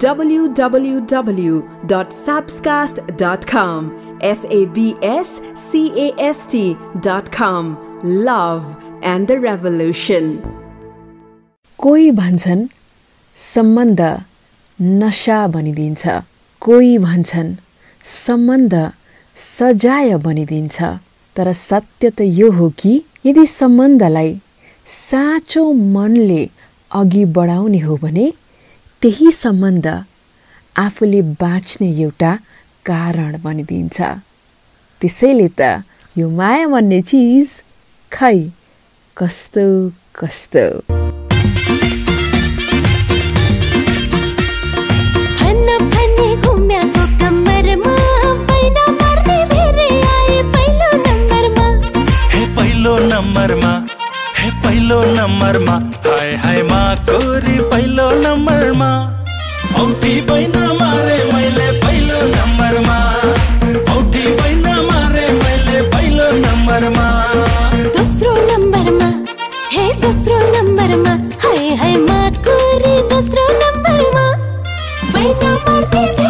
www.sabscast.com. S A B S C A S T.com. Love and the Revolution. कोही भन्छन् सम्बन्ध नशा बनिदिन्छ कोही भन्छन् सम्बन्ध सजाय बनिदिन्छ तर सत्य त यो हो कि यदि सम्बन्धलाई साँचो मनले अघि बढाउने हो भने त्यही सम्बन्ध आफूले बाँच्ने एउटा कारण बनिदिन्छ त्यसैले त यो माया भन्ने चिज खै कस्तो कस्तो? पहिलो नम्बरमा। हे पहिलो नम्बरमा हाय हाय मा कोरी पहिलो नम्बरमा। औठी बैन मारे मैले पहिलो नम्बरमा। औठी बैन मारे मैले पहिलो नम्बरमा। दोस्रो नम्बरमा हे दोस्रो नम्बरमा हाय हाय मा कोरी दोस्रो नम्बरमा। बैन मार्ने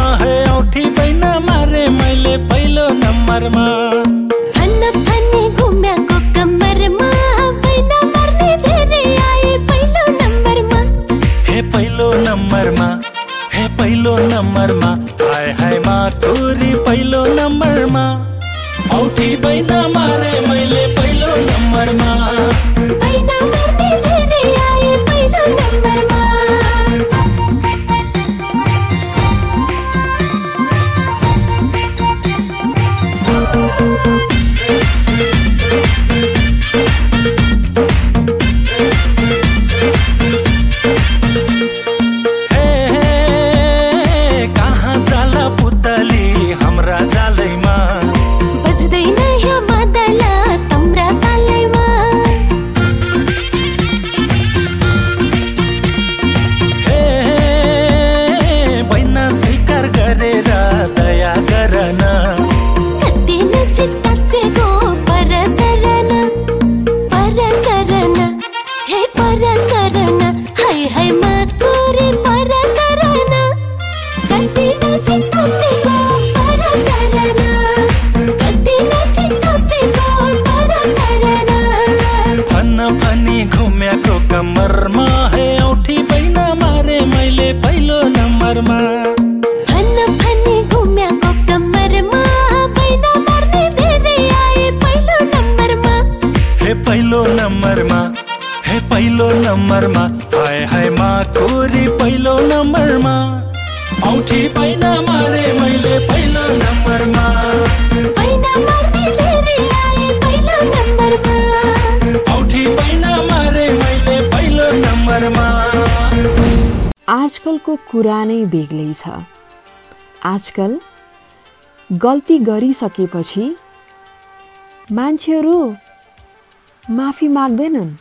बैन मारे मैले आजकल गल्ती गरिसकेपछि मान्छेहरू माफी माग्दैनन्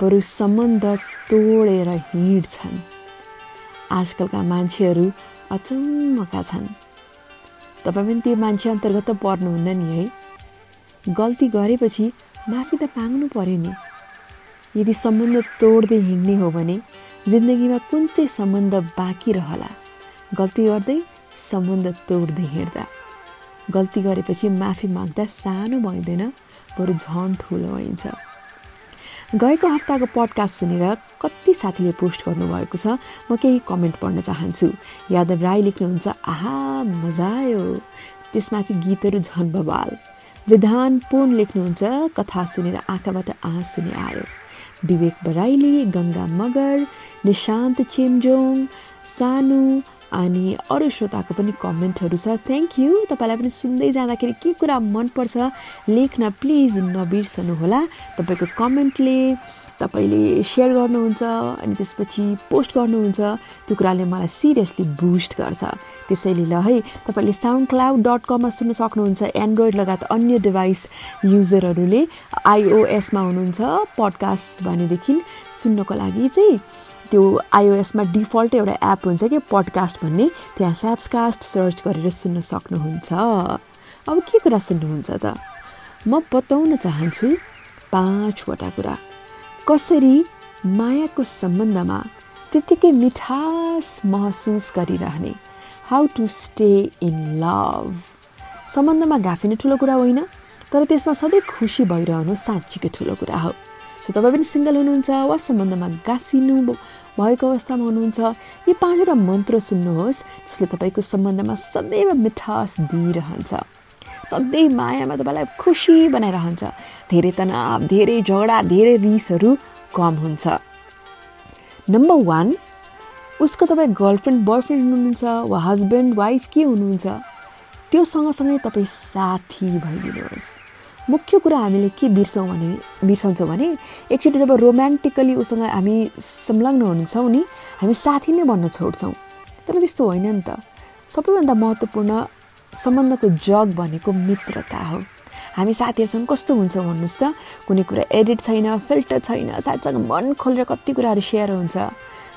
बरु सम्बन्ध तोडेर हिँड्छन्। आजकलका मान्छेहरू अचम्मका छन्। तपाईँ पनि त्यो मान्छे अन्तर्गत त पर्नुहुन्न नि है। गल्ती गरेपछि माफी त माग्नु पर्यो नि। यदि सम्बन्ध तोड्दै हिँड्ने हो भने जिन्दगीमा कुन चाहिँ सम्बन्ध बाँकी रहला? गल्ती गर्दै सम्बन्ध तोड्दै हिँड्दा। गल्ती गरेपछि माफी माग्दा सानो भइँदैन बरु झन् ठुलो भइन्छ। गएको हप्ताको पडकास्ट सुनेर कति साथीले पोस्ट गर्नुभएको छ म केही कमेन्ट पढ्न चाहन्छु। यादव राई लेख्नुहुन्छ आहा मजा आयो। त्यसमाथि गीतहरू झन् बबाल। विधान पोन लेख्नुहुन्छ कथा सुनेर आँखाबाट आँसु नै आयो विवेक बराइली गङ्गा मगर निशान्त चेम्जोङ सानु अनि अरू श्रोताको पनि कमेन्टहरू छ। थ्याङ्क यू तपाईँलाई पनि सुन्दै जाँदाखेरि के कुरा मनपर्छ लेख्न प्लिज नबिर्सनुहोला। तपाईँको कमेन्टले तपाईँले सेयर गर्नुहुन्छ अनि त्यसपछि पोस्ट गर्नुहुन्छ। त्यो कुराले मलाई सिरियसली बुस्ट गर्छ। त्यसैले ल है तपाईँले साउन्ड क्लाउड डट कममा सुन्न सक्नुहुन्छ। एन्ड्रोइड लगायत अन्य डिभाइस युजरहरूले आइओएसमा हुनुहुन्छ। पडकास्ट भनेदेखि सुन्नको लागि चाहिँ त्यो आइओएसमा डिफल्ट एउटा एप हुन्छ कि पडकास्ट भन्ने त्यहाँ स्याप्सकास्ट सर्च गरेर सुन्न सक्नुहुन्छ। अब के कुरा सुन्नुहुन्छ त? म बताउन चाहन्छु पाँचवटा कुरा। कसरी मायाको सम्बन्धमा त्यत्तिकै मिठास महसुस गरिरहने? How to stay in love सम्बन्धमा घाँसिने ठुलो कुरा होइन तर त्यसमा सधैँ खुसी भइरहनु साँच्चीकै ठुलो कुरा हो। सो तपाईँ पनि सिङ्गल हुनुहुन्छ वा सम्बन्धमा गाँसिनु भएको अवस्थामा हुनुहुन्छ। यी पाँचवटा मन्त्र सुन्नुहोस् जसले तपाईँको सम्बन्धमा सदैव मिठास दिइरहन्छ। सधैँ मायामा तपाईँलाई खुसी बनाइरहन्छ। धेरै तनाव धेरै झगडा धेरै रिसहरू कम हुन्छ। नम्बर वान उसको तपाईँ गर्लफ्रेन्ड बोयफ्रेन्ड हुनुहुन्छ वा हस्बेन्ड वाइफ के हुनुहुन्छ त्यो सँगसँगै तपाईँ साथी भइदिनुहोस्। मुख्य कुरा हामीले के बिर्सौँ भने बिर्सन्छौँ भने एकचोटि जब रोमान्टिकली उसँग हामी संलग्न हुन्छौँ नि हामी साथी नै भन्न छोड्छौँ। तर त्यस्तो होइन नि त। सबैभन्दा महत्त्वपूर्ण सम्बन्धको जग भनेको मित्रता हो। हामी साथीहरूसँग कस्तो हुन्छ भन्नुहोस् त? कुनै कुरा एडिट छैन फिल्टर छैन साथीसँग मन खोलेर कति कुराहरू सेयर हुन्छ।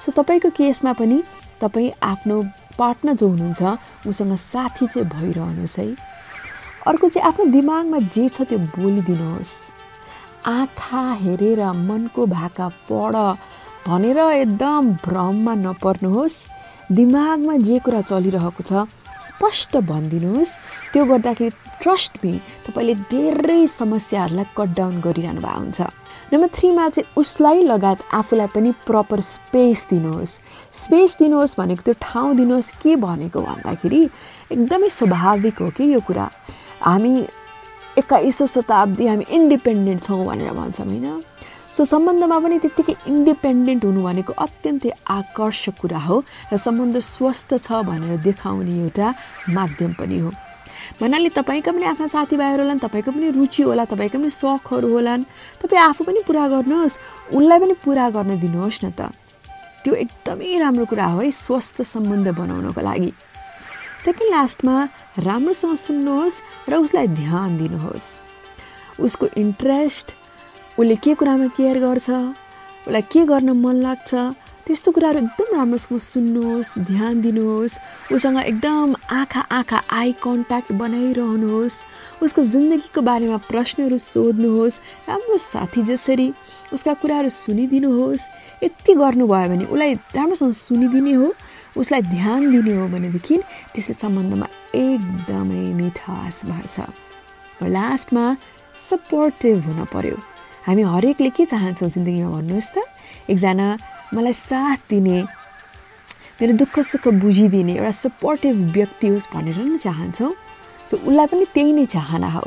सो तपाईँको केसमा पनि तपाईँ आफ्नो पार्टनर जो हुनुहुन्छ उसँग साथी चाहिँ भइरहनुहोस् है। अर्को चाहिँ आफ्नो दिमागमा जे छ त्यो बोलिदिनुहोस्। आँखा हेरेर मनको भाका पढ भनेर एकदम भ्रममा नपर्नुहोस्। दिमागमा जे कुरा चलिरहेको छ स्पष्ट भनिदिनुहोस्। त्यो गर्दाखेरि ट्रस्ट मी तपाईँले धेरै समस्याहरूलाई कट डाउन गरिरहनु भएको हुन्छ। नम्बर थ्रीमा चाहिँ उसलाई लगायत आफूलाई पनि प्रपर स्पेस दिनुहोस्। स्पेस दिनुहोस् भनेको त्यो ठाउँ दिनुहोस् के भनेको भन्दाखेरि एकदमै स्वाभाविक हो कि यो कुरा। हामी एक्काइसौँ शताब्दी हामी इन्डिपेन्डेन्ट छौँ भनेर भन्छौँ होइन? सो सम्बन्धमा पनि त्यत्तिकै इन्डिपेन्डेन्ट हुनु भनेको अत्यन्तै आकर्षक कुरा हो र सम्बन्ध स्वस्थ छ भनेर देखाउने एउटा माध्यम पनि हो। भन्नाले तपाईँका पनि आफ्ना साथीभाइहरू होलान् तपाईँको पनि रुचि होला तपाईँको पनि सखहरू होलान्। तपाईँ आफू पनि पुरा गर्नुहोस् उसलाई पनि पुरा गर्न दिनुहोस् न त। त्यो एकदमै राम्रो कुरा हो है स्वस्थ सम्बन्ध बनाउनको लागि। सेकेन्ड लास्टमा राम्रोसँग सुन्नुहोस् र उसलाई ध्यान दिनुहोस्। उसको इन्ट्रेस्ट उसले के कुरामा केयर गर्छ उसलाई के गर्न मन लाग्छ त्यस्तो कुराहरू एकदम राम्रोसँग सुन्नुहोस् ध्यान दिनुहोस् उसँग एकदम आँखा आँखा आई कन्ट्याक्ट बनाइरहनुहोस् उसको जिन्दगीको बारेमा प्रश्नहरू सोध्नुहोस् राम्रो साथी जसरी उसका कुराहरू सुनिदिनुहोस् यति गर्नुभयो भने उसलाई राम्रोसँग सुनिदिने हो। उसलाई ध्यान दिने हो भनेदेखि त्यसले सम्बन्धमा एकदमै मिठास भर्छ र लास्टमा सपोर्टिभ हुन पर्यो। हामी हरेकले के चाहन्छौँ जिन्दगीमा भन्नुहोस् त? एकजना मलाई साथ दिने मेरो दुःख सुख बुझिदिने एउटा सपोर्टिभ व्यक्ति होस् भनेर नै चाहन्छौँ। सो उसलाई पनि त्यही नै चाहना हो।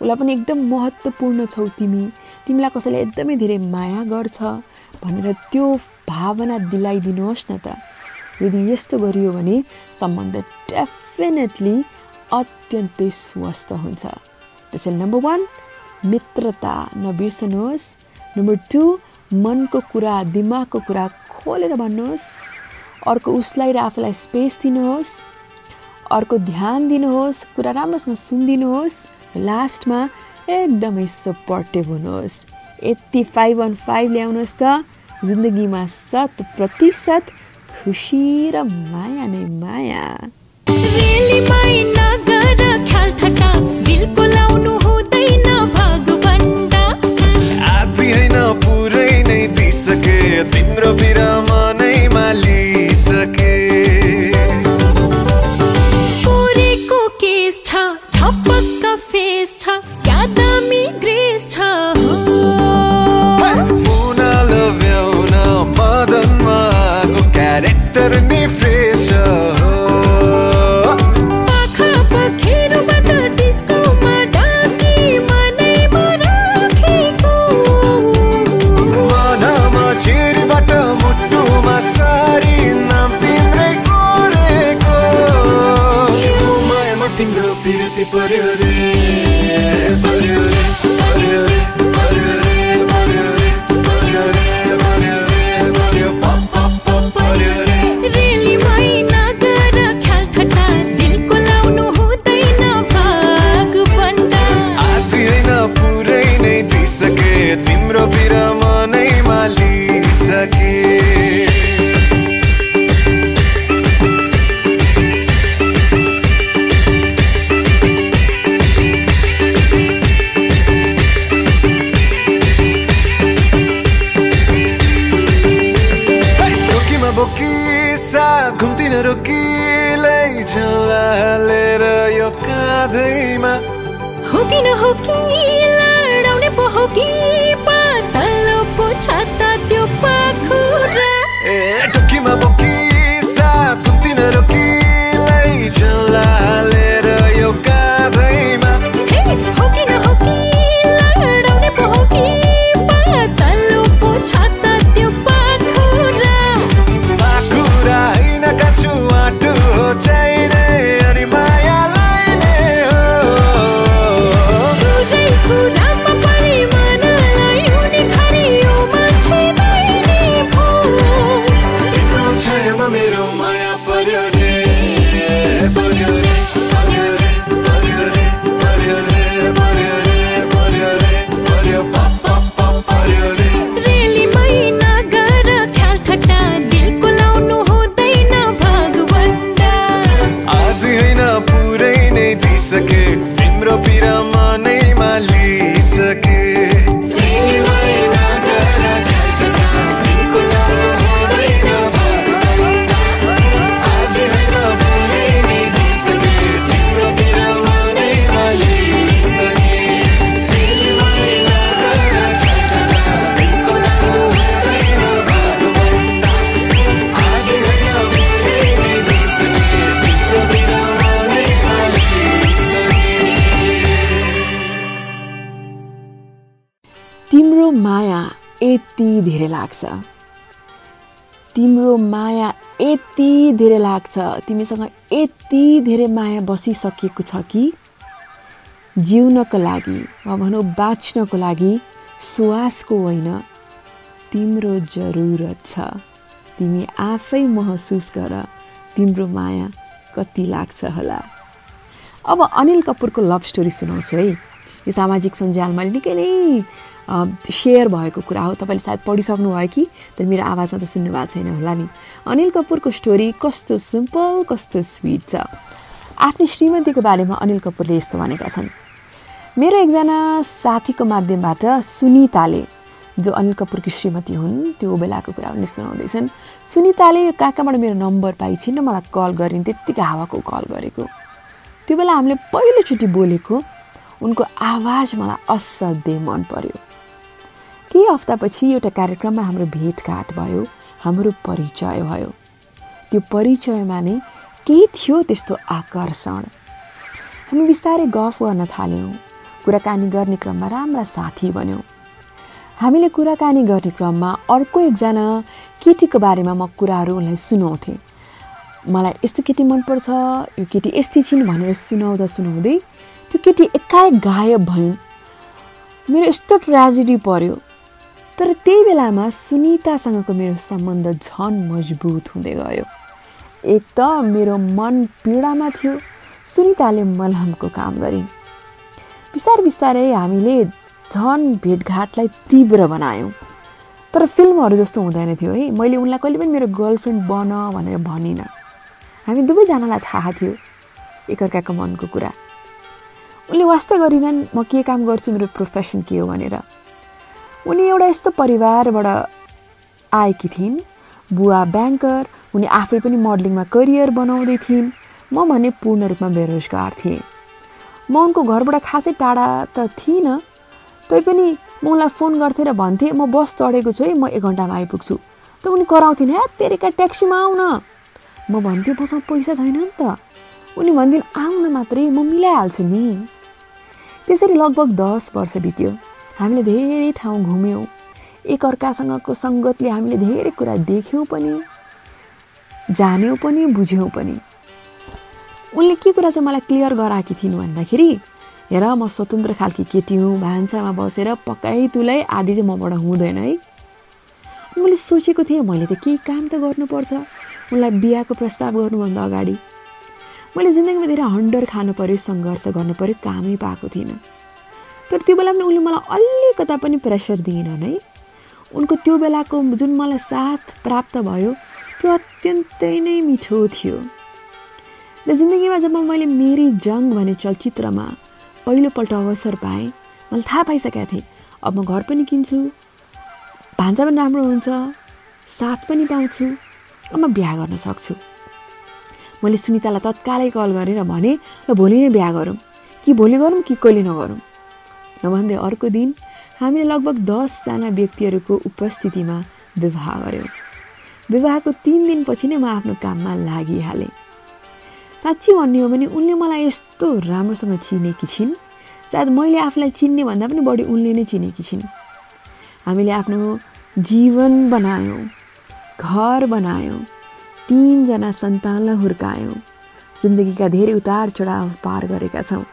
उसलाई पनि एकदम महत्त्वपूर्ण छौ तिमी। तिमीलाई कसैले एकदमै धेरै माया गर्छ भनेर त्यो भावना दिलाइदिनुहोस् न त। यदि यस्तो गरियो भने सम्बन्ध डेफिनेटली अत्यन्तै स्वस्थ हुन्छ त्यसैले नम्बर वान मित्रता नबिर्सनुहोस् नम्बर टू मनको कुरा दिमागको कुरा खोलेर भन्नुहोस् अर्को उसलाई र आफूलाई स्पेस दिनुहोस् अर्को ध्यान दिनुहोस् कुरा राम्रोसँग सुनिदिनुहोस् लास्टमा एकदमै सपोर्टिभ हुनुहोस् यति फाइभ वान फाइभ ल्याउनुहोस् त जिन्दगीमा शत प्रतिशत खुसी र माया नै माया। पुरै नै दिइसके। तिम्रो बिरामा नै मालिसके। कोरेको केस छ छपक्क फेस छ क्या दामी ग्रेस छ छाता त्यो पाखुरा ए टोकीमा लाग्छ। तिम्रो माया यति धेरै लाग्छ तिमीसँग यति धेरै माया बसिसकेको छ कि जिउनको लागि वा भनौँ बाँच्नको लागि श्वासको होइन तिम्रो जरुरत छ। तिमी आफै महसुस गर तिम्रो माया कति लाग्छ होला। अब अनिल कपुरको लभ स्टोरी सुनाउँछु है। यो सामाजिक सञ्जालमा निकै नै सेयर भएको कुरा हो। तपाईँले सायद पढिसक्नु भयो कि तर मेरो आवाजमा त सुन्नु भएको छैन होला नि। अनिल कपुरको स्टोरी कस्तो सिम्पल कस्तो स्विट छ। आफ्नो श्रीमतीको बारेमा अनिल कपुरले यस्तो भनेका छन्। मेरो एकजना साथीको माध्यमबाट सुनिताले जो अनिल कपुरकी श्रीमती हुन् त्यो बेलाको कुरा उनले सुनाउँदैछन्। सुनिताले कहाँ कहाँबाट मेरो नम्बर पाइछिन् र मलाई कल गरिन् त्यत्तिकै हावाको कल गरेको। त्यो बेला हामीले पहिलोचोटि बोलेको उनको आवाज मलाई असाध्यै मन पर्यो। केही हप्तापछि एउटा कार्यक्रममा हाम्रो भेटघाट भयो हाम्रो परिचय भयो। त्यो परिचयमा नै केही थियो त्यस्तो आकर्षण? हामी बिस्तारै गफ गर्न थाल्यौँ। कुराकानी गर्ने क्रममा राम्रा साथी बन्यौँ। हामीले कुराकानी गर्ने क्रममा अर्को एकजना केटीको बारेमा म कुराहरू उनलाई सुनाउँथेँ। मलाई यस्तो केटी मनपर्छ यो केटी यस्ती छिन् भनेर सुनाउँदा सुनाउँदै त्यो केटी एकाएक गायब भइन् मेरो यस्तो ट्रेजेडी पर्यो। तर त्यही बेलामा सुनितासँगको मेरो सम्बन्ध झन मजबुत हुँदै गयो। एक त मेरो मन पीडामा थियो सुनिताले मलहमको काम गरिन् बिस्तारै बिस्तारै हामीले झन भेटघाटलाई तीव्र बनायौँ। तर फिल्महरू जस्तो हुँदैन थियो है। मैले उनलाई कहिले पनि मेरो गर्लफ्रेन्ड बन भनेर भनिनँ। हामी दुवैजनालाई थाहा थियो। एकअर्काको मनको कुरा। उनले वास्तै गरिनन् म के काम गर्छु मेरो प्रोफेसन के हो भनेर। उनी एउटा यस्तो परिवारबाट आएकी थिइन्। बुवा ब्याङ्कर उनी आफै पनि मोडलिङमा करियर बनाउँदै थिइन्। म भने पूर्ण रूपमा बेरोजगार थिएँ। म उनको घरबाट खासै टाढा त थिइनँ तैपनि म उनलाई फोन गर्थेँ र भन्थेँ म बस चढेको छु है म एक घन्टामा आइपुग्छु। त उनी कराउँथिन् हे तेरिका ट्याक्सीमा आउन म भन्थेँ मसँग पैसा छैन नि त। उनी भन्दिन् आउन मात्रै म मिलाइहाल्छु नि। त्यसरी लगभग दस वर्ष बित्यो। हामीले धेरै ठाउँ घुम्यौँ। एकअर्कासँगको सङ्गतले हामीले धेरै कुरा देख्यौँ पनि जान्यौँ पनि बुझ्यौँ पनि। उनले के कुरा चाहिँ मलाई क्लियर गराएकी थिइन् भन्दाखेरि हेर म स्वतन्त्र खालकी केटी हुँ भान्सामा बसेर पकाइ तुलै आदि चाहिँ मबाट हुँदैन है। मैले सोचेको थिएँ मैले त केही काम त गर्नुपर्छ। उनलाई बिहाको प्रस्ताव गर्नुभन्दा अगाडि। मैले जिन्दगीमा धेरै हन्डर खानु पऱ्यो सङ्घर्ष गर्नु पऱ्यो कामै पाएको थिइनँ। तर त्यो बेला पनि उनले मलाई अलिकता पनि प्रेसर दिएनन् है उनको त्यो बेलाको जुन मलाई साथ प्राप्त भयो त्यो अत्यन्तै नै मिठो थियो। र जिन्दगीमा जब मैले मेरी जङ भन्ने चलचित्रमा पहिलोपल्ट अवसर पाएँ मैले थाहा पाइसकेको थिएँ अब म घर पनि किन्छु भान्सा पनि राम्रो हुन्छ साथ पनि पाउँछु अब म बिहा गर्न सक्छु। मैले सुनितालाई तत्कालै कल गरेर भने र भोलि नै बिहा गरौँ। कि भोलि गरौँ कि कहिले नगरौँ? नभन्दै अर्को दिन हामीले लगभग दसजना व्यक्तिहरूको उपस्थितिमा विवाह गऱ्यौँ। विवाहको तिन दिनपछि नै म आफ्नो काममा लागिहालेँ। साँच्ची भन्ने हो भने उनले मलाई यस्तो राम्रोसँग चिनेकी छिन् सायद मैले आफूलाई चिन्ने भन्दा पनि बढी उनले नै चिनेकी छिन्। हामीले आफ्नो जीवन बनायौँ घर बनायौँ तिनजना सन्तानलाई हुर्कायौँ। जिन्दगीका धेरै उतार चढाव पार गरेका छौँ।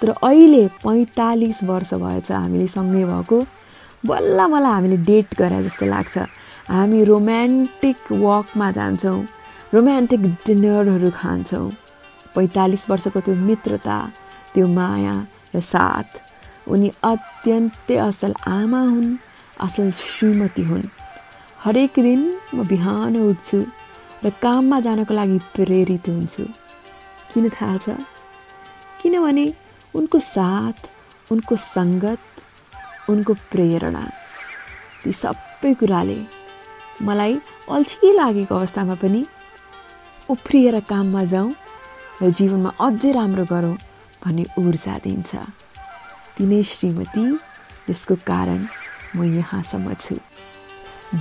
तर अहिले पैँतालिस वर्ष भएछ हामीले सँगै भएको। बल्ल बल्ल हामीले डेट गरे जस्तो लाग्छ। हामी रोमान्टिक वकमा जान्छौँ। रोमान्टिक डिनरहरू खान्छौँ। पैँतालिस वर्षको त्यो मित्रता त्यो माया र साथ उनी अत्यन्तै असल आमा हुन् असल श्रीमती हुन्। हरेक दिन म बिहान उठ्छु। र काममा जानको लागि प्रेरित हुन्छु। किन थाहा छ? किनभने उनको साथ उनको सङ्गत उनको प्रेरणा ती सबै कुराले मलाई अल्छी लागेको अवस्थामा पनि उफ्रिएर काममा जाउँ र जीवनमा अझै राम्रो गरौँ भन्ने ऊर्जा दिन्छ। तिनै श्रीमती जसको कारण म यहाँसम्म छु।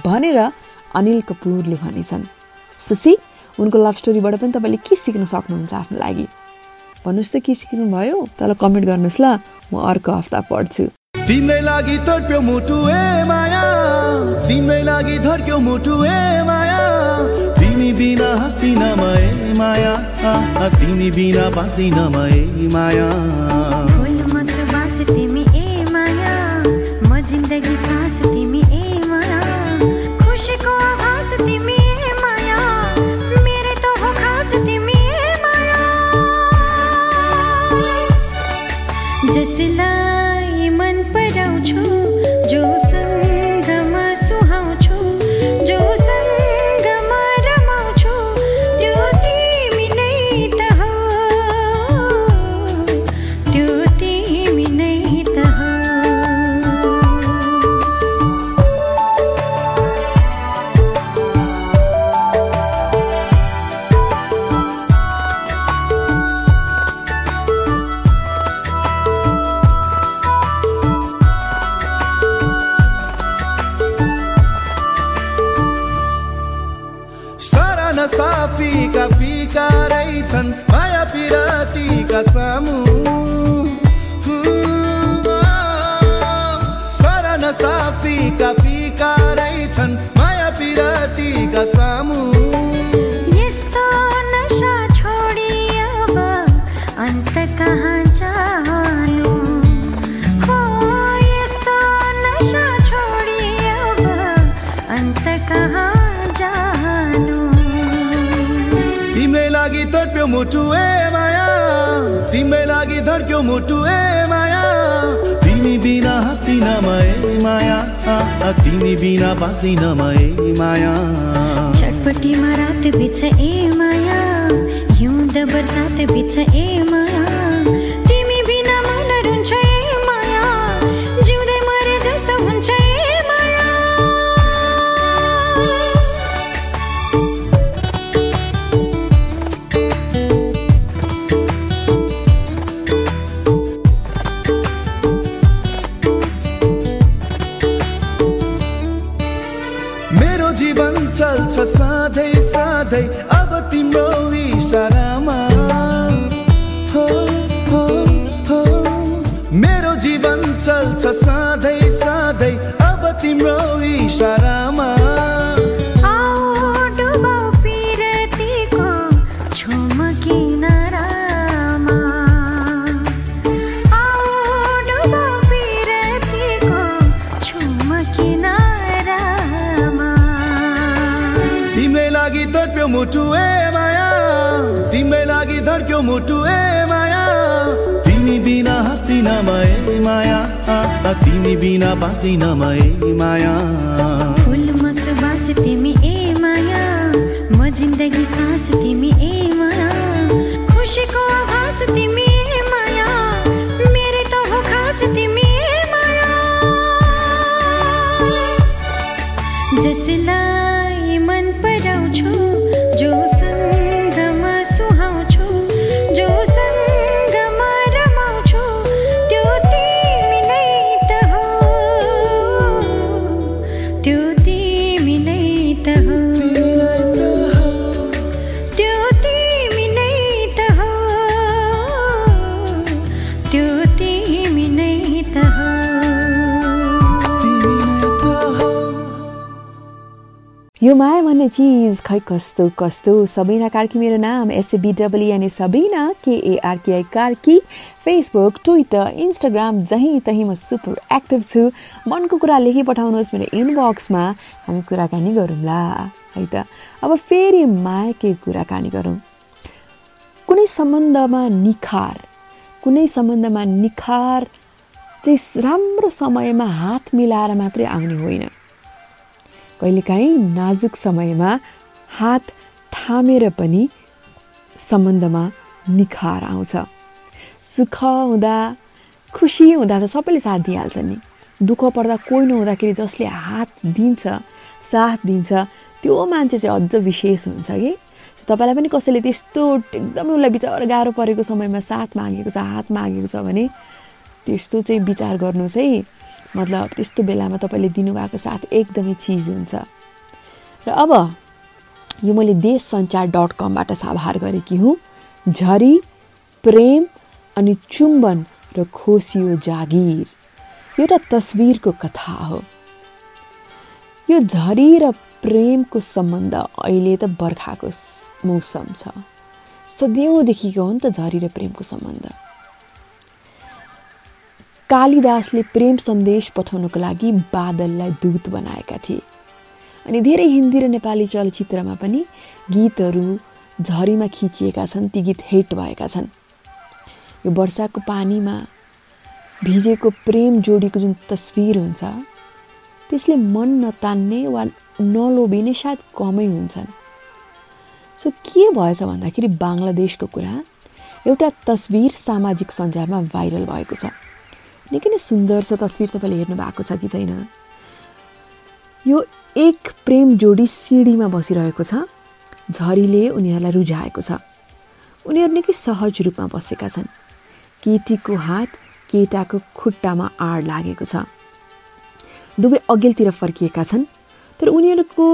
भनेर अनिल कपुरले भनेछन्। सुसी उनको लभ स्टोरीबाट पनि तपाईँले के सिक्न सक्नुहुन्छ आफ्नो लागि? भन्नुहोस् त के सिक्नुभयो? तल कमेन्ट गर्नुहोस् ल म अर्को हप्ता पढ्छु। तिम्रै लागि तडप्यो मुटु ए माया। तिम्रै लागि धड्क्यो मुटु ए माया। तिमी बिना हाँस्दिन म ए माया। तिमी बिना बाँच्दिन म ए माया। जसला तिम्रै लागि तडप्यो मुटु ए माया। तिम्रै लागि धड्क्यो मुटु ए माया। तिमी बिना हाँस्दिन म ए माया। तिमी बिना बाँच्दिन म ए माया। चटपटीमा रात बिछ ए माया। हिउँद बर्सात बिछ ए माया। मुटु ए माया तिम्रै लागि धड्क्यो मुटु ए माया। तिमी बिना हाँस्दिन म ए माया तिमी बिना बाँच्दिन म ए माया। फुलमा सुबास तिमी ए माया म जिन्दगी सास तिमी ए चिज खै कस्तो कस्तो सबिना कार्की मेरो नाम S A B W N A Sabina K A R K I Karki Facebook Twitter Instagram जहीँ तहीँ म सुपर एक्टिभ छु। मनको कुरा लेखी पठाउनुहोस् मेरो इनबक्समा हामी कुराकानी गरौँला है त? अब फेरि मायाकै कुराकानी गरौँ। कुनै सम्बन्धमा निखार कुनै सम्बन्धमा निखार चाहिँ राम्रो समयमा हात मिलाएर मात्रै आउने होइन। कहिलेकाहीँ नाजुक समयमा हात थामेर पनि सम्बन्धमा निखार आउँछ। सुख हुँदा खुसी हुँदा त सबैले साथ दिइहाल्छ नि। दुःख पर्दा कोही नहुँदाखेरि जसले हात दिन्छ साथ दिन्छ त्यो मान्छे चाहिँ अझ विशेष हुन्छ कि? तपाईँलाई पनि कसैले त्यस्तो एकदमै उसलाई बिचार गाह्रो परेको समयमा साथ मागेको छ हात मागेको छ भने त्यस्तो चाहिँ विचार गर्नुहोस् है। मतलब त्यस्तो बेलामा तपाईँले दिनुभएको साथ एकदमै चिज हुन्छ। र अब यो मैले देश सञ्चार डट कमबाट साभार गरेकी हुँ। झरी प्रेम अनि चुम्बन र खोसियो जागिर। एउटा तस्विरको कथा हो। यो झरी र प्रेमको सम्बन्ध अहिले त बर्खाको मौसम छ। सदियौँदेखिको हो नि त झरी र प्रेमको सम्बन्ध। कालिदासले प्रेम सन्देश पठाउनको लागि बादललाई दूत बनाएका थिए। अनि धेरै हिन्दी र नेपाली चलचित्रमा पनि गीतहरू झरीमा खिचिएका छन् ती गीत हिट भएका छन्। यो वर्षाको पानीमा भिजेको प्रेम जोडीको जुन तस्विर हुन्छ त्यसले मन नतान्ने वा नलोभिने सायद कमै हुन्छन्। सो के भएछ भन्दाखेरि बङ्गलादेशको कुरा एउटा तस्विर सामाजिक सञ्जालमा भाइरल भएको छ। निकै नै सुन्दर छ तस्विर तपाईँले हेर्नु भएको छ कि छैन? यो एक प्रेम जोडी सिँढीमा बसिरहेको छ। झरीले उनीहरूलाई रुझाएको छ। उनीहरू निकै सहज रूपमा बसेका छन्। केटीको हात केटाको खुट्टामा आड लागेको छ। दुवै अघिल्तिर फर्किएका छन् तर उनीहरूको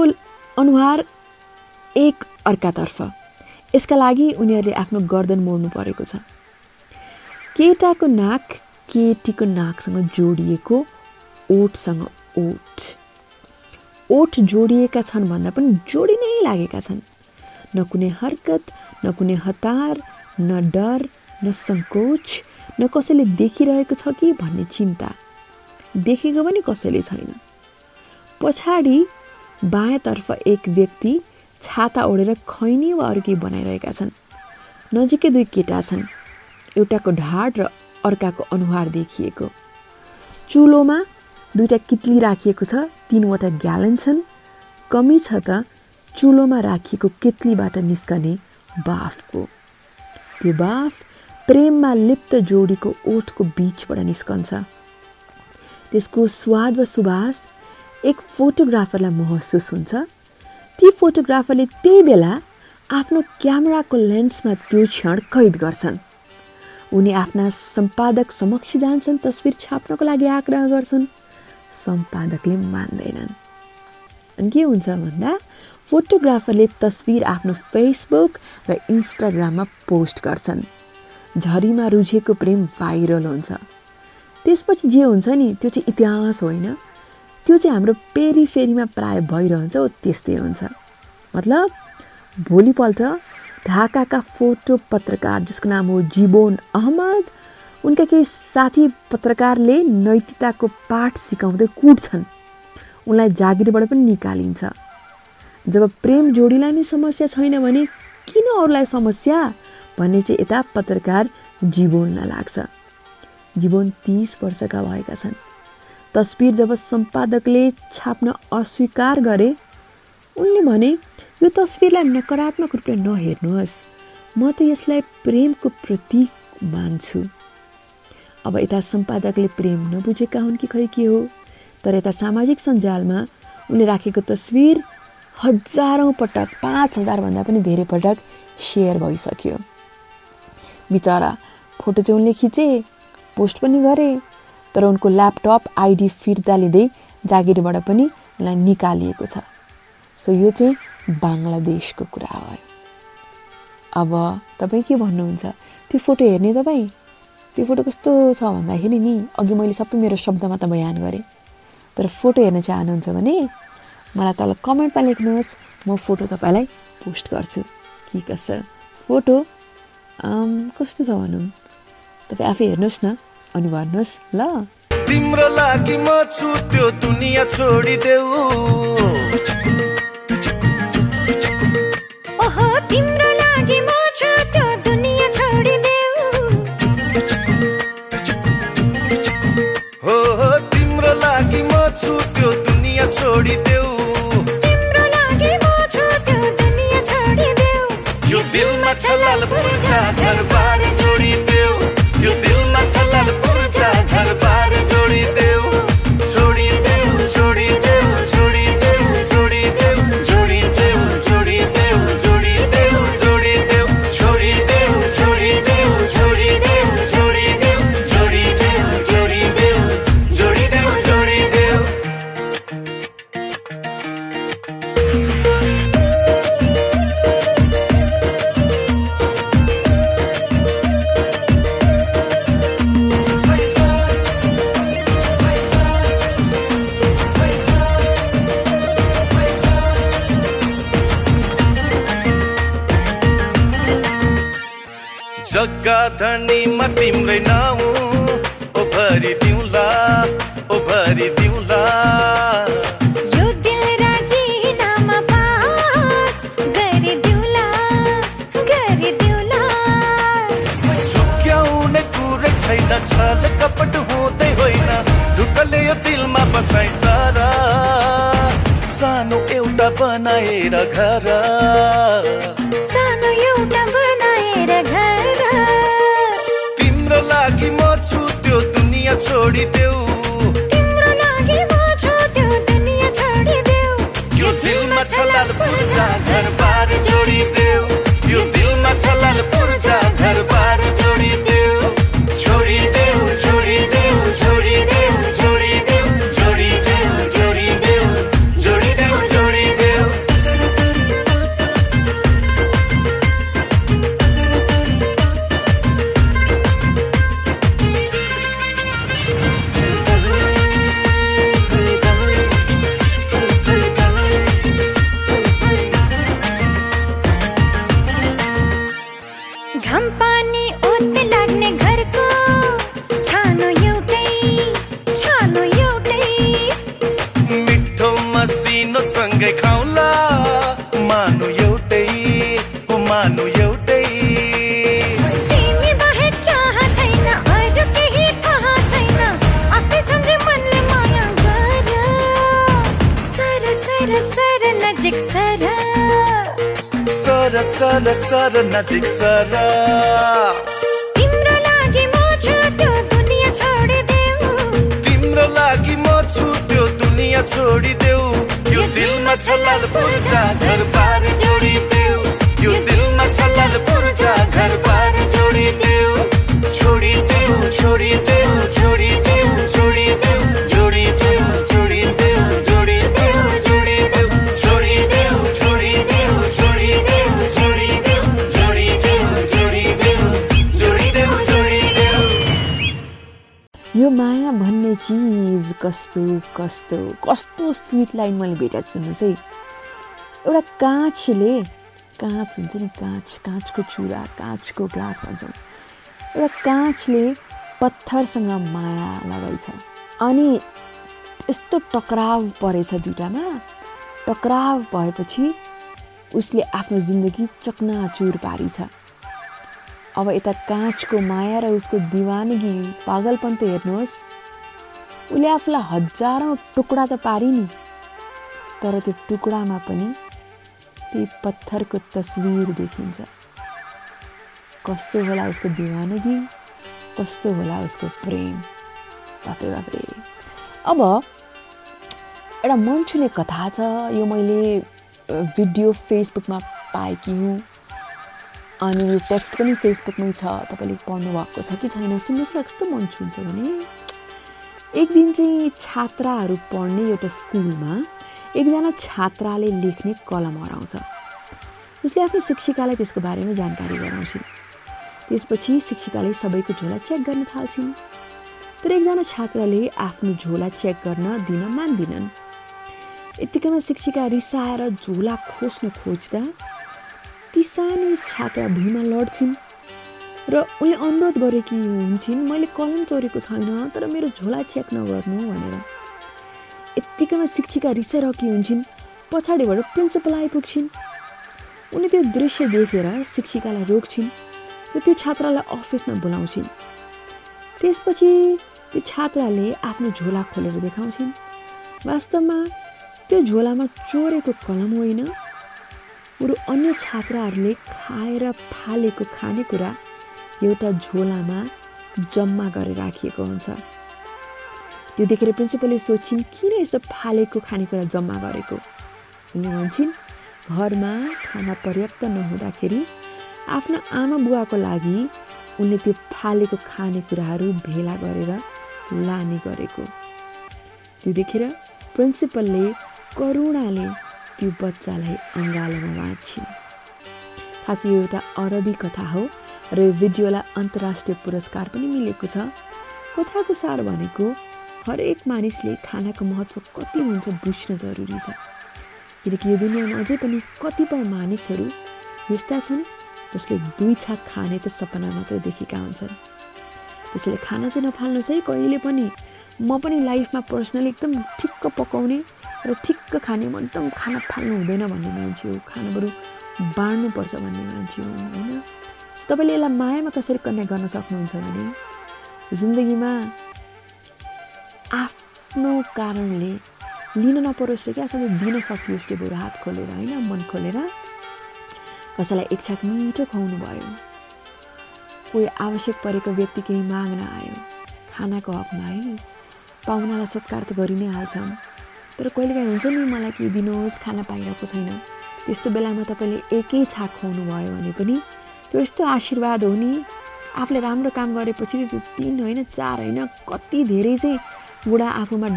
अनुहार एक अर्कातर्फ। यसका लागि उनीहरूले आफ्नो गर्दन मोड्नु परेको छ। केटाको नाक केटीको नाकसँग जोडिएको ओठसँग ओठ। ओठ जोडिएका छन् भन्दा पनि जोडी नै लागेका छन्। न कुनै हरकत न कुनै हतार न डर न सङ्कोच न कसैले देखिरहेको छ कि भन्ने चिन्ता। देखेको पनि कसैले छैन। पछाडि बायाँतर्फ एक व्यक्ति छाता ओढेर खैनी वा अरू केही बनाइरहेका छन्। नजिकै दुई केटा छन्। एउटाको ढाड र अर्काको अनुहार देखिएको। चुलोमा दुईवटा कित्ली राखिएको छ तिनवटा ग्यालन छन्। कमी छ त चुलोमा राखिएको कित्लीबाट निस्कने बाफको। त्यो बाफ प्रेममा लिप्त जोडीको ओठको बिचबाट निस्कन्छ। त्यसको स्वाद वा सुवास एक फोटोग्राफरलाई महसुस हुन्छ। ती फोटोग्राफरले त्यही बेला आफ्नो क्यामेराको लेन्समा त्यो क्षण कैद गर्छन्। उनी आफ्ना सम्पादक समक्ष जान्छन् तस्विर छाप्नको लागि आग्रह गर्छन्। सम्पादकले मान्दैनन्। अनि के हुन्छ भन्दा फोटोग्राफरले तस्विर आफ्नो फेसबुक र इन्स्टाग्राममा पोस्ट गर्छन्। झरीमा रुझेको प्रेम भाइरल हुन्छ। त्यसपछि जे हुन्छ नि त्यो चाहिँ इतिहास होइन। त्यो चाहिँ हाम्रो पेरिफेरीमा प्राय भइरहन्छ हो त्यस्तै हुन्छ। मतलब भोलिपल्ट ढाकाका फोटो पत्रकार जसको नाम हो जीबोन अहमद उनका केही साथी पत्रकारले नैतिकताको पाठ सिकाउँदै कुट्छन्। उनलाई जागिरबाट पनि निकालिन्छ। जब प्रेम जोडीलाई नै समस्या छैन भने किन अरूलाई समस्या? भन्ने चाहिँ यता पत्रकार जीवनलाई लाग्छ। जीवन तिस वर्षका भएका छन्। तस्बिर जब सम्पादकले छाप्न अस्वीकार गरे उनले भने यो तस्बिरलाई नकारात्मक रूपले नहेर्नुहोस्। म त यसलाई प्रेमको प्रतीक मान्छु। अब यता सम्पादकले प्रेम नबुझेका हुन् कि खै के हो? तर यता सामाजिक सञ्जालमा उनले राखेको तस्विर हजारौँ पटक पाँच हजारभन्दा पनि धेरै पटक सेयर भइसक्यो। बिचरा फोटो चाहिँ उनले खिचे पोस्ट पनि गरे तर उनको ल्यापटप आइडी फिर्ता लिँदै जागिरबाट पनि उनलाई निकालिएको छ। सो यो चाहिँ बङ्गलादेशको कुरा हो अब तपाईँ के भन्नुहुन्छ? त्यो फोटो हेर्ने तपाईँ? त्यो फोटो कस्तो छ भन्दाखेरि नि अघि मैले सबै मेरो शब्दमा त बयान गरेँ। तर फोटो हेर्न चाहनुहुन्छ भने मलाई तल कमेन्टमा लेख्नुहोस् म फोटो तपाईँलाई पोस्ट गर्छु। के कसो? फोटो कस्तो छ भनौँ? तपाईँ आफै हेर्नुहोस् न अनि भन्नुहोस् ल। तिम्रो लागि म छु त्यो दुनियाँ छोडिदेऊ। तिम्रो लागि म छु त्यो दुनियाँ छोडिदेऊ। हो हो तिम्रो लागि म छु त्यो दुनियाँ छोडिदेऊ। तिम्रो लागि म छु त्यो दुनियाँ छोडिदेऊ। यो दिलमा छ लाल घर दिलमा छ लाल पुर्जा घर बार जोडिदेऊ यो सर सर नजिक सर। तिम्रो लागि म छु त्यो दुनियाँ छोडिदेऊ। तिम्रो लागि म छु त्यो दुनियाँ छोडिदेऊ। यो दिलमा छ लाल पुर्जा घर बार जोडिदेऊ। यो दिलमा छ लाल पुर्जा घर बार जोडिदेऊ। छोडिदेऊ छोडिदेऊ। चिज कस्तो कस्तो कस्तो स्विट लाइन मैले भेटाएको छु है। एउटा काँचले काँच हुन्छ नि काँच काँचको चुरा काँचको ग्लास भन्छौँ एउटा काँचले पत्थरसँग माया लगाइछ। अनि यस्तो टक्राव परेछ दुइटामा। टक्राव भएपछि उसले आफ्नो जिन्दगी चकनाचुर पारिछ अब यता काँचको माया र उसको दिवानगी पागलपन त हेर्नुहोस्। उसले आफूलाई हजारौँ टुक्रा त पारि नि तर त्यो टुक्रामा पनि त्यही पत्थरको तस्विर देखिन्छ। कस्तो होला उसको दिवानगी कस्तो होला उसको प्रेम। बाफ्रे बाफ्रे अब एउटा मन छुने कथा छ यो मैले भिडियो फेसबुकमा पाएकी हुँ। अनि यो टेक्स्ट पनि फेसबुकमै छ तपाईँले पढ्नु भएको छ कि छैन? सुन्नुहोस् न कस्तो मन छुन्छ भने। एक दिन चाहिँ छात्राहरू पढ्ने एउटा स्कुलमा एकजना छात्राले लेख्ने कलम हराउँछ। उसले आफ्नो शिक्षिकालाई त्यसको बारेमा जानकारी गराउँछिन्। त्यसपछि शिक्षिकाले सबैको झोला चेक गर्न थाल्छिन्। तर एकजना छात्राले आफ्नो झोला चेक गर्न दिन मान्दिनन्। यत्तिकैमा शिक्षिका रिसाएर झोला खोज्न खोज्दा ती सानी छात्रा भुइँमा लड्छिन्। र उनले अनुरोध गरेकी हुन्छन् मैले कलम चोरेको छैन तर मेरो झोला चेक नगर्नु भनेर। यत्तिकैमा शिक्षिका रिसाइरहेकी हुन्छन् पछाडिबाट प्रिन्सिपल आइपुग्छिन्। उनी त्यो दृश्य देखेर शिक्षिकालाई रोक्छिन् र त्यो छात्रालाई अफिसमा बोलाउँछिन्। त्यसपछि त्यो छात्राले आफ्नो झोला खोलेर देखाउँछिन्। वास्तवमा त्यो झोलामा चोरेको कलम होइन। बरु अन्य छात्राहरूले खाएर फालेको खानेकुरा एउटा झोलामा जम्मा गरेर राखिएको हुन्छ। त्यो देखेर प्रिन्सिपलले सोध्छिन् किन यस्तो फालेको खानेकुरा जम्मा गरेको? उनले भन्छन् घरमा खाना पर्याप्त नहुँदाखेरि आफ्नो आमा बुवाको लागि उनले त्यो फालेको खानेकुराहरू भेला गरेर लाने गरेको। त्यो देखेर प्रिन्सिपलले करुणाले त्यो बच्चालाई अँगालोमा बाँच्छिन् खास यो एउटा अरबी कथा हो। र यो भिडियोलाई अन्तर्राष्ट्रिय पुरस्कार पनि मिलेको छ। कथाको सार भनेको हरेक मानिसले खानाको महत्त्व कति हुन्छ बुझ्न जरुरी छ। किनकि यो दुनियाँमा अझै पनि कतिपय मानिसहरू यस्ता छन् जसले दुई छाक खाने त सपना मात्र देखेका हुन्छन्। त्यसैले खाना चाहिँ नफाल्नुहोस् है कहिले पनि म पनि लाइफमा पर्सनली एकदम ठिक्क पकाउने र ठिक्क खाने म एकदम खाना फाल्नु हुँदैन भन्ने मान्छे हो। खाना बरु बाँड्नुपर्छ भन्ने मान्छे हो होइन? तपाईँले यसलाई मायामा कसरी कन्या गर्न सक्नुहुन्छ भने जिन्दगीमा आफ्नो कारणले लिन नपरोस् र क्या सधैँ दिन सकियोस् रे बरु हात खोलेर होइन मन खोलेर कसैलाई एक छाक मिठो खुवाउनु भयो कोही आवश्यक परेको व्यक्ति केही माग्न आयो खानाको हकमा है पाहुनालाई सत्कार त गरि नै हाल्छन् तर कहिलेकाहीँ हुन्छ नि मलाई केही दिनुहोस् खाना पाइरहेको छैन त्यस्तो बेलामा तपाईँले एकै छाक खुवाउनु भयो भने पनि त्यो यस्तो आशीर्वाद हो नि? आफूले राम्रो काम गरेपछि त्यो तिन होइन चार होइन कति धेरै चाहिँ बुढा आफूमा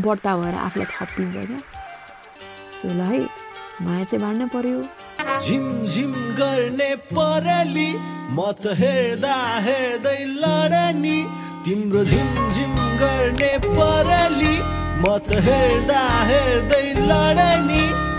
बढ्ता भएर आफूलाई थपिन्छ क्या? सो ल है माया चाहिँ बाँड्न पर्यो। झिम झिम गर्ने परली म त हेर्दा हेर्दै लडनी। तिम्रो झिम झिम गर्ने परली म त हेर्दा हेर्दै लडनी।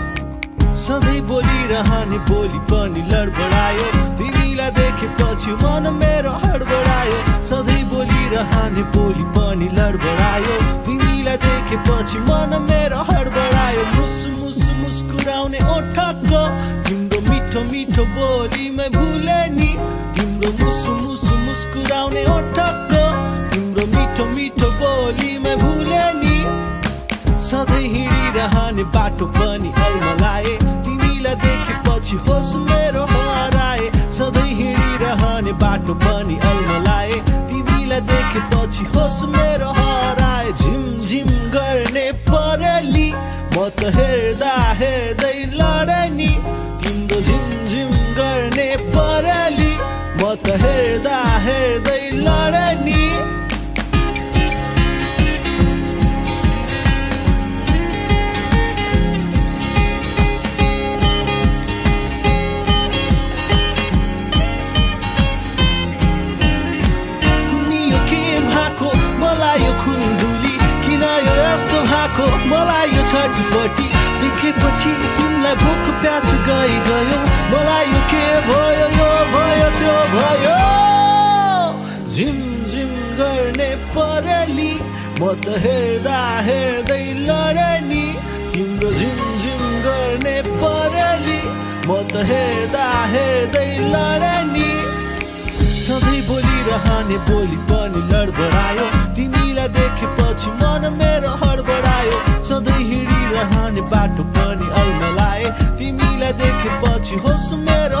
सधैँ बोलिरहने बोली पनि लडबडायो। तिमीलाई देखेपछि मन मेरो हडबडायो। सधैँ बोलिरहने बोली पनि लडबडायो। तिमीलाई देखेपछि मन मेरो हडबडायो। मुसु मुसु मुस्कुराउने ओठको तिम्रो मिठो मिठो बोलीमै भुले नि। तिम्रो मुसु मुसु मुस्कुराउने ओठको तिम्रो मिठो मिठो बोलीमै भुले नि। सधैँ हिँडिरहने बाटो पनि देखेपछि होस मेरो हराए। सधैँ हिँडिरहने बाटो पनि अल्मलाए। तिमीलाई देखेपछि होस मेरो हराए। झिम झिम गर्ने परली। म त हेर्दा हेर्दै पछाडिपट्टि देखेपछि तिमीलाई भोक प्यास गइ गयो। मलाई यो के भयो यो भयो त्यो भयो। झिम झिम गर्ने परेली म त हेर्दा हेर्दै लडे नि तिम्रो झिम झिम गर्ने परेली म त हेर्दा हेर्दै लडे नि सधैँ बोलिरहने बोली पनि लडबडायो तिमीलाई देखेपछि मन मेरो हडबडायो सधैँ हिँडिरहने बाटो पनि अल्मलाए तिमीलाई देखेपछि होस मेरो